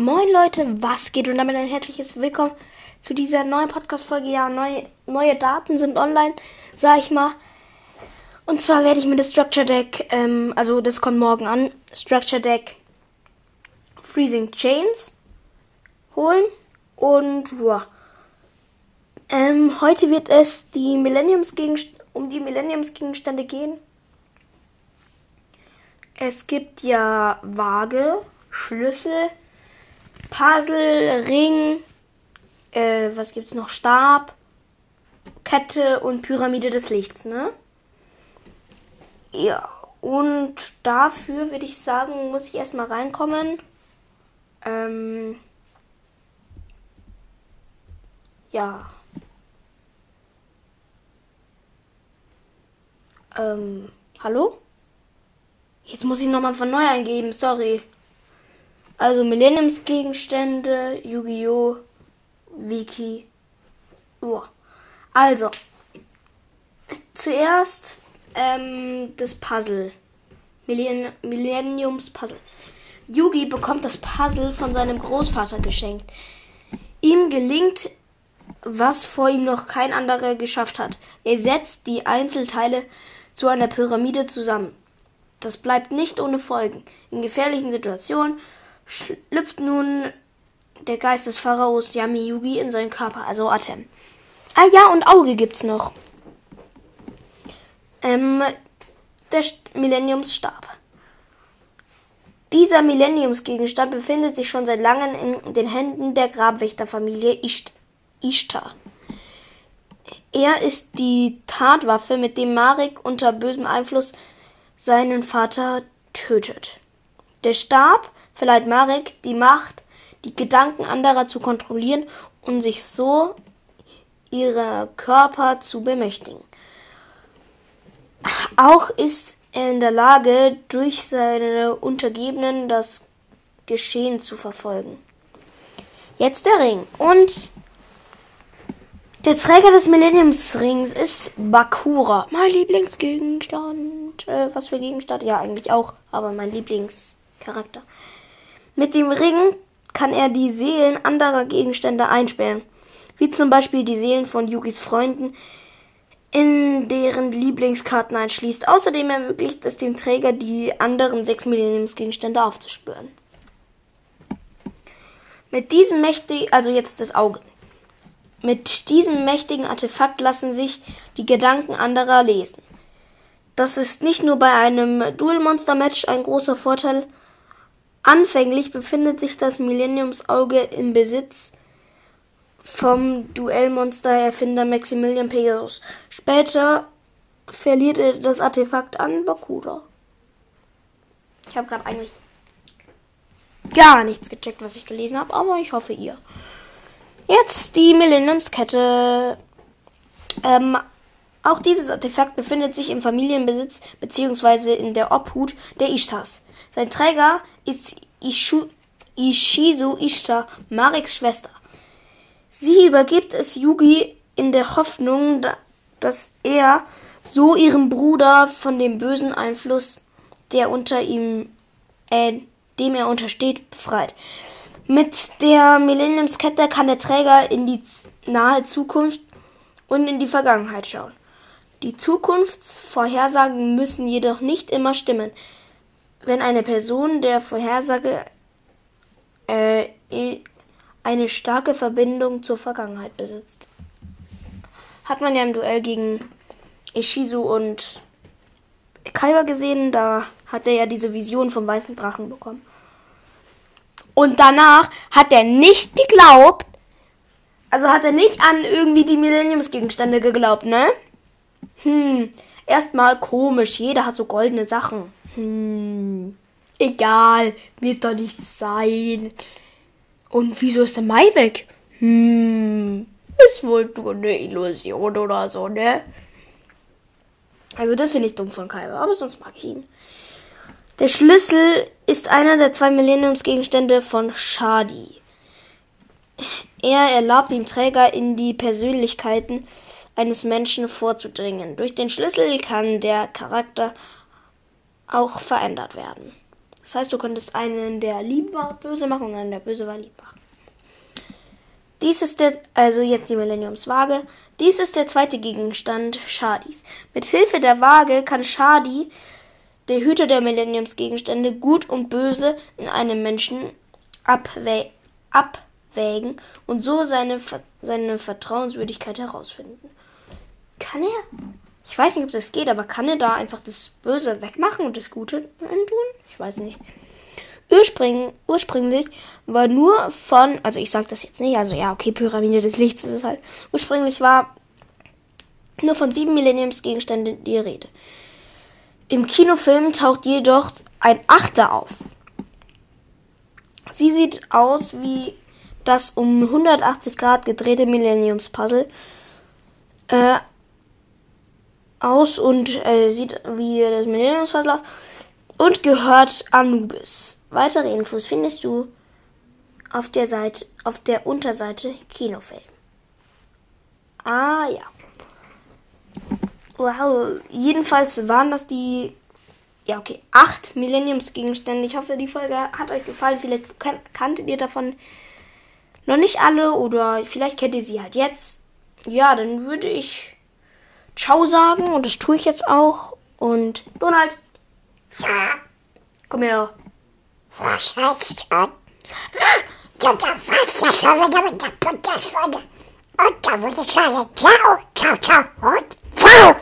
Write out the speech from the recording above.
Moin Leute, was geht? Und damit ein herzliches Willkommen zu dieser neuen Podcast-Folge. Ja, neue, neue Daten sind online, sag ich mal. Und zwar werde ich mir das Structure Deck, ähm, also das kommt morgen an, Structure Deck Freezing Chains holen. Und ja, ähm, heute wird es die Millenniums um die Millenniums-Gegenstände gehen. Es gibt ja Waage, Schlüssel, Puzzle, Ring, äh, was gibt's noch? Stab, Kette und Pyramide des Lichts, ne? Ja, und dafür würde ich sagen, muss ich erstmal reinkommen. Ähm, ja. Ähm, hallo? Jetzt muss ich nochmal von neu eingeben, sorry. Also Millenniumsgegenstände, Yu-Gi-Oh!, Wiki. Ja. Also, zuerst ähm, das Puzzle. Millenn Millenniums-Puzzle. Yugi bekommt das Puzzle von seinem Großvater geschenkt. Ihm gelingt, was vor ihm noch kein anderer geschafft hat. Er setzt die Einzelteile zu einer Pyramide zusammen. Das bleibt nicht ohne Folgen. In gefährlichen Situationen schlüpft nun der Geist des Pharaos Yami Yugi in seinen Körper, also Atem. Ah ja, und Auge gibt's noch. Ähm, der Millenniumsstab. Dieser Millenniumsgegenstand befindet sich schon seit langem in den Händen der Grabwächterfamilie Ishtar. Er ist die Tatwaffe, mit dem Marek unter bösem Einfluss seinen Vater tötet. Der Stab verleiht Marek die Macht, die Gedanken anderer zu kontrollieren und sich so ihrer Körper zu bemächtigen. Auch ist er in der Lage, durch seine Untergebenen das Geschehen zu verfolgen. Jetzt der Ring. Und der Träger des Millenniumsrings ist Bakura. Mein Lieblingsgegenstand. Äh, was für Gegenstand? Ja, eigentlich auch, aber mein Lieblingscharakter. Mit dem Ring kann er die Seelen anderer Gegenstände einsperren, wie zum Beispiel die Seelen von Yukis Freunden, in deren Lieblingskarten einschließt. Außerdem ermöglicht es dem Träger, die anderen sechs Millenniumsgegenstände aufzuspüren. Mit diesem mächtigen, also jetzt das Auge. Mit diesem mächtigen Artefakt lassen sich die Gedanken anderer lesen. Das ist nicht nur bei einem Dual Monster Match ein großer Vorteil, Anfänglich befindet sich das Millenniumsauge im Besitz vom Duellmonster-Erfinder Maximilian Pegasus. Später verliert er das Artefakt an Bakura. Ich habe gerade eigentlich gar nichts gecheckt, was ich gelesen habe, aber ich hoffe ihr. Jetzt die Millenniumskette. Ähm, auch dieses Artefakt befindet sich im Familienbesitz bzw. in der Obhut der Ishtars. Sein Träger ist Ishu, Ishizu Ishtar, Mareks Schwester. Sie übergibt es Yugi in der Hoffnung, dass er so ihren Bruder von dem bösen Einfluss, der unter ihm, äh, dem er untersteht, befreit. Mit der Millenniumskette kann der Träger in die nahe Zukunft und in die Vergangenheit schauen. Die Zukunftsvorhersagen müssen jedoch nicht immer stimmen wenn eine Person der Vorhersage äh, eine starke Verbindung zur Vergangenheit besitzt. Hat man ja im Duell gegen Ishizu und Kaiba gesehen, da hat er ja diese Vision vom weißen Drachen bekommen. Und danach hat er nicht geglaubt, also hat er nicht an irgendwie die Millenniumsgegenstände geglaubt, ne? Hm, erstmal komisch, jeder hat so goldene Sachen. Hm, egal, wird doch nicht sein. Und wieso ist der Mai weg? Hm, ist wohl nur eine Illusion oder so, ne? Also das finde ich dumm von Kaiba, aber sonst mag ich ihn. Der Schlüssel ist einer der zwei Millenniumsgegenstände von Shadi. Er erlaubt dem Träger in die Persönlichkeiten eines Menschen vorzudringen. Durch den Schlüssel kann der Charakter auch verändert werden. Das heißt, du konntest einen, der lieb war, böse machen und einen, der böse war, lieb machen. Dies ist der, also jetzt die Millenniumswaage. Dies ist der zweite Gegenstand Shadis. Mit Hilfe der Waage kann Shadi, der Hüter der Millenniumsgegenstände, Gut und Böse in einem Menschen abwä abwägen und so seine, seine Vertrauenswürdigkeit herausfinden. Kann er? Ich weiß nicht, ob das geht, aber kann er da einfach das Böse wegmachen und das Gute tun? Ich weiß nicht. Ursprünglich, ursprünglich war nur von, also ich sag das jetzt nicht, also ja, okay, Pyramide des Lichts ist es halt. Ursprünglich war nur von sieben Millenniumsgegenständen die Rede. Im Kinofilm taucht jedoch ein Achter auf. Sie sieht aus wie das um 180 Grad gedrehte Millenniums-Puzzle. Äh, aus und äh, sieht wie das Millenniumspuzzle aus und gehört Anubis. Weitere Infos findest du auf der Seite, auf der Unterseite Kinofilm. Ah ja. Wow. Jedenfalls waren das die, ja okay, acht Millenniumsgegenstände. Ich hoffe, die Folge hat euch gefallen. Vielleicht kan kanntet ihr davon noch nicht alle oder vielleicht kennt ihr sie halt jetzt. Ja, dann würde ich Ciao sagen und das tue ich jetzt auch. Und Donald. Ja. Komm her. Was heißt schon? Ja, da war's ja schon wieder mit der Podcast-Folge. Und da würde ich sagen, ciao, ciao, ciao und ciao.